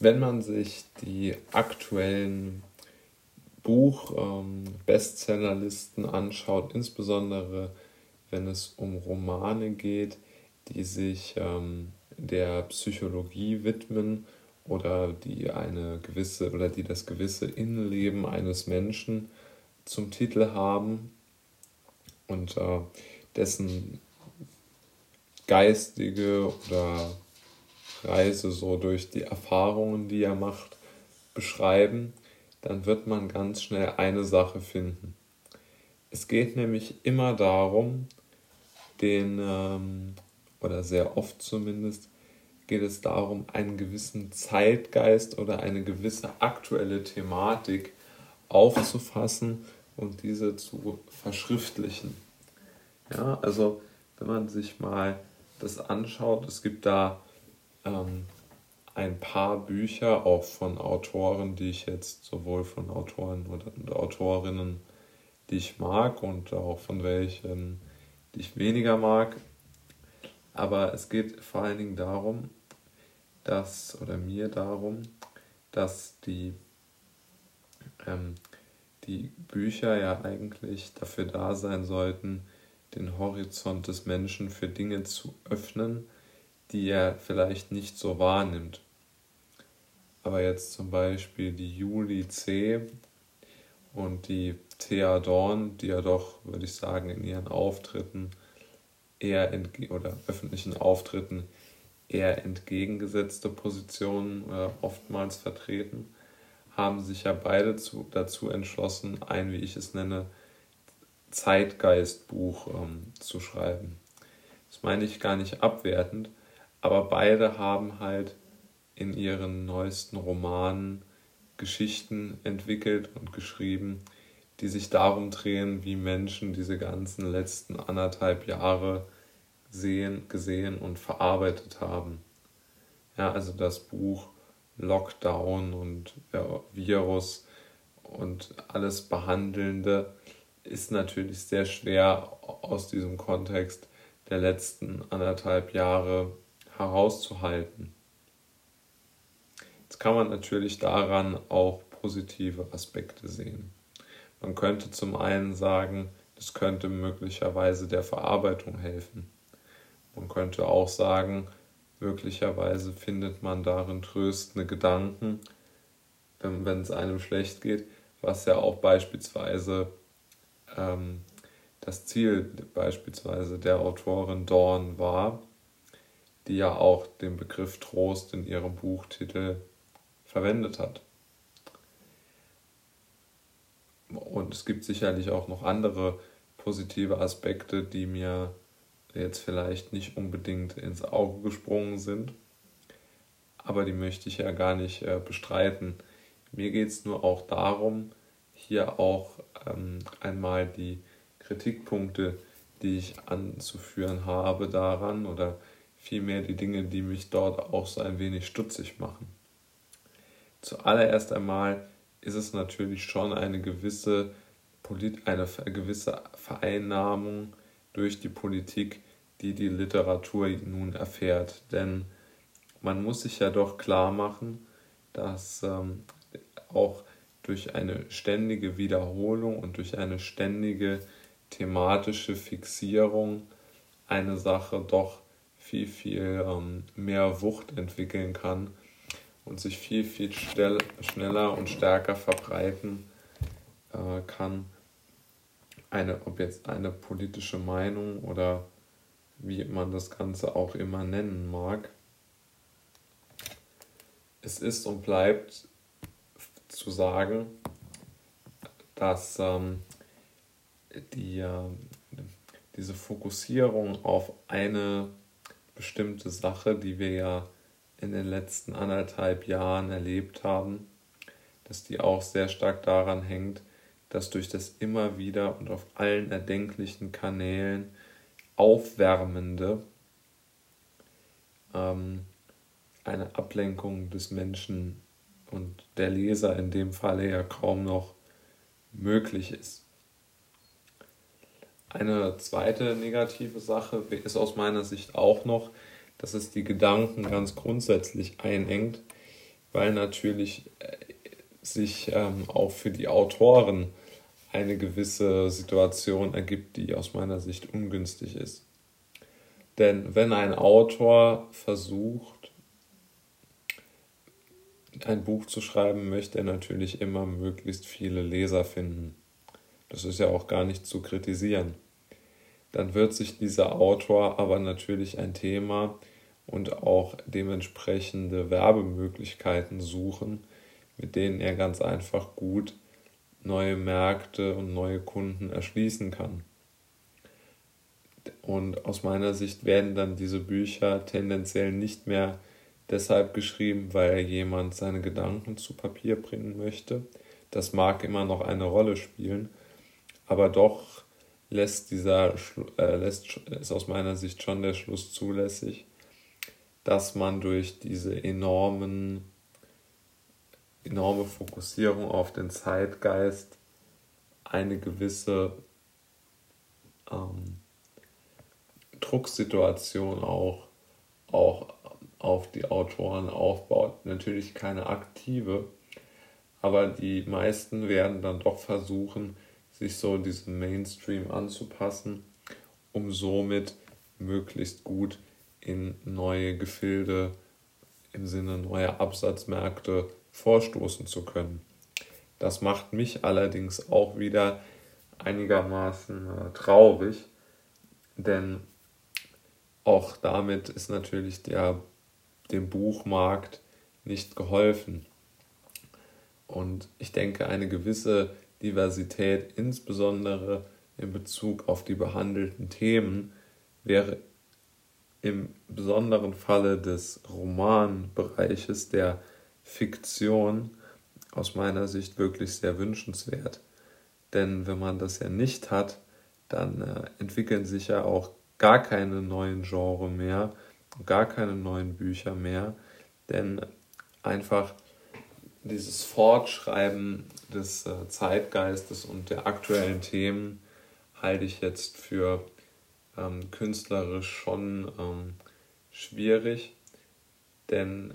wenn man sich die aktuellen Buch-Bestsellerlisten ähm, anschaut, insbesondere wenn es um Romane geht, die sich ähm, der Psychologie widmen oder die eine gewisse oder die das gewisse Innenleben eines Menschen zum Titel haben und äh, dessen geistige oder Reise so durch die Erfahrungen, die er macht, beschreiben, dann wird man ganz schnell eine Sache finden. Es geht nämlich immer darum, den, ähm, oder sehr oft zumindest, geht es darum, einen gewissen Zeitgeist oder eine gewisse aktuelle Thematik aufzufassen und diese zu verschriftlichen. Ja, also wenn man sich mal das anschaut, es gibt da ähm, ein paar Bücher, auch von Autoren, die ich jetzt sowohl von Autoren oder Autorinnen, die ich mag und auch von welchen, die ich weniger mag. Aber es geht vor allen Dingen darum, dass, oder mir darum, dass die, ähm, die Bücher ja eigentlich dafür da sein sollten, den Horizont des Menschen für Dinge zu öffnen, die er vielleicht nicht so wahrnimmt. Aber jetzt zum Beispiel die Julie C. und die Thea Dorn, die ja doch, würde ich sagen, in ihren Auftritten eher oder öffentlichen Auftritten eher entgegengesetzte Positionen äh, oftmals vertreten, haben sich ja beide zu, dazu entschlossen, ein, wie ich es nenne, Zeitgeistbuch ähm, zu schreiben. Das meine ich gar nicht abwertend, aber beide haben halt in ihren neuesten Romanen Geschichten entwickelt und geschrieben, die sich darum drehen, wie Menschen diese ganzen letzten anderthalb Jahre sehen, gesehen und verarbeitet haben. Ja, also das Buch Lockdown und Virus und alles Behandelnde ist natürlich sehr schwer aus diesem Kontext der letzten anderthalb Jahre herauszuhalten. Jetzt kann man natürlich daran auch positive Aspekte sehen. Man könnte zum einen sagen, es könnte möglicherweise der Verarbeitung helfen. Man könnte auch sagen, möglicherweise findet man darin tröstende Gedanken, wenn es einem schlecht geht, was ja auch beispielsweise ähm, das Ziel beispielsweise der Autorin Dorn war, die ja auch den Begriff Trost in ihrem Buchtitel verwendet hat. Und es gibt sicherlich auch noch andere positive Aspekte, die mir jetzt vielleicht nicht unbedingt ins Auge gesprungen sind, aber die möchte ich ja gar nicht äh, bestreiten. Mir geht es nur auch darum, hier auch ähm, einmal die Kritikpunkte, die ich anzuführen habe daran oder vielmehr die Dinge, die mich dort auch so ein wenig stutzig machen. Zuallererst einmal ist es natürlich schon eine gewisse, eine gewisse Vereinnahmung durch die Politik, die die Literatur nun erfährt. Denn man muss sich ja doch klar machen, dass ähm, auch durch eine ständige Wiederholung und durch eine ständige thematische Fixierung eine Sache doch viel, viel ähm, mehr Wucht entwickeln kann und sich viel, viel schnell, schneller und stärker verbreiten äh, kann. Eine, ob jetzt eine politische Meinung oder wie man das Ganze auch immer nennen mag. Es ist und bleibt zu sagen, dass ähm, die, äh, diese Fokussierung auf eine bestimmte Sache, die wir ja in den letzten anderthalb Jahren erlebt haben, dass die auch sehr stark daran hängt, dass durch das immer wieder und auf allen erdenklichen Kanälen aufwärmende ähm, eine Ablenkung des Menschen und der Leser in dem Falle ja kaum noch möglich ist. Eine zweite negative Sache ist aus meiner Sicht auch noch, dass es die Gedanken ganz grundsätzlich einengt, weil natürlich äh, sich ähm, auch für die Autoren eine gewisse Situation ergibt, die aus meiner Sicht ungünstig ist. Denn wenn ein Autor versucht, ein Buch zu schreiben, möchte er natürlich immer möglichst viele Leser finden. Das ist ja auch gar nicht zu kritisieren. Dann wird sich dieser Autor aber natürlich ein Thema und auch dementsprechende Werbemöglichkeiten suchen, mit denen er ganz einfach gut neue Märkte und neue Kunden erschließen kann. Und aus meiner Sicht werden dann diese Bücher tendenziell nicht mehr deshalb geschrieben, weil jemand seine Gedanken zu Papier bringen möchte. Das mag immer noch eine Rolle spielen, aber doch lässt dieser äh, lässt, ist aus meiner Sicht schon der Schluss zulässig, dass man durch diese enormen enorme Fokussierung auf den Zeitgeist eine gewisse ähm, Drucksituation auch, auch auf die Autoren aufbaut. Natürlich keine aktive, aber die meisten werden dann doch versuchen, sich so diesem Mainstream anzupassen, um somit möglichst gut in neue Gefilde im Sinne neuer Absatzmärkte vorstoßen zu können. Das macht mich allerdings auch wieder einigermaßen äh, traurig, denn auch damit ist natürlich der, dem Buchmarkt nicht geholfen. Und ich denke, eine gewisse Diversität, insbesondere in Bezug auf die behandelten Themen, wäre im besonderen Falle des Romanbereiches der Fiktion aus meiner Sicht wirklich sehr wünschenswert. Denn wenn man das ja nicht hat, dann äh, entwickeln sich ja auch gar keine neuen Genre mehr, gar keine neuen Bücher mehr, denn einfach dieses Fortschreiben des äh, Zeitgeistes und der aktuellen Themen halte ich jetzt für ähm, künstlerisch schon ähm, schwierig, denn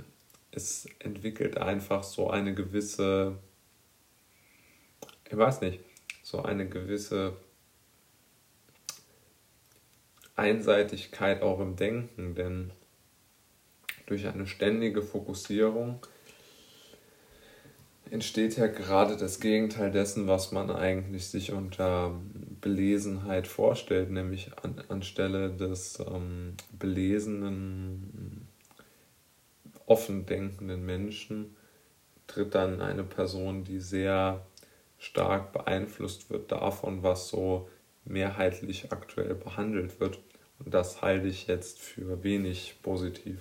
es entwickelt einfach so eine gewisse, ich weiß nicht, so eine gewisse Einseitigkeit auch im Denken, denn durch eine ständige Fokussierung entsteht ja gerade das Gegenteil dessen, was man eigentlich sich unter Belesenheit vorstellt, nämlich an, anstelle des ähm, belesenen offen denkenden Menschen tritt dann eine Person, die sehr stark beeinflusst wird davon, was so mehrheitlich aktuell behandelt wird. Und das halte ich jetzt für wenig positiv.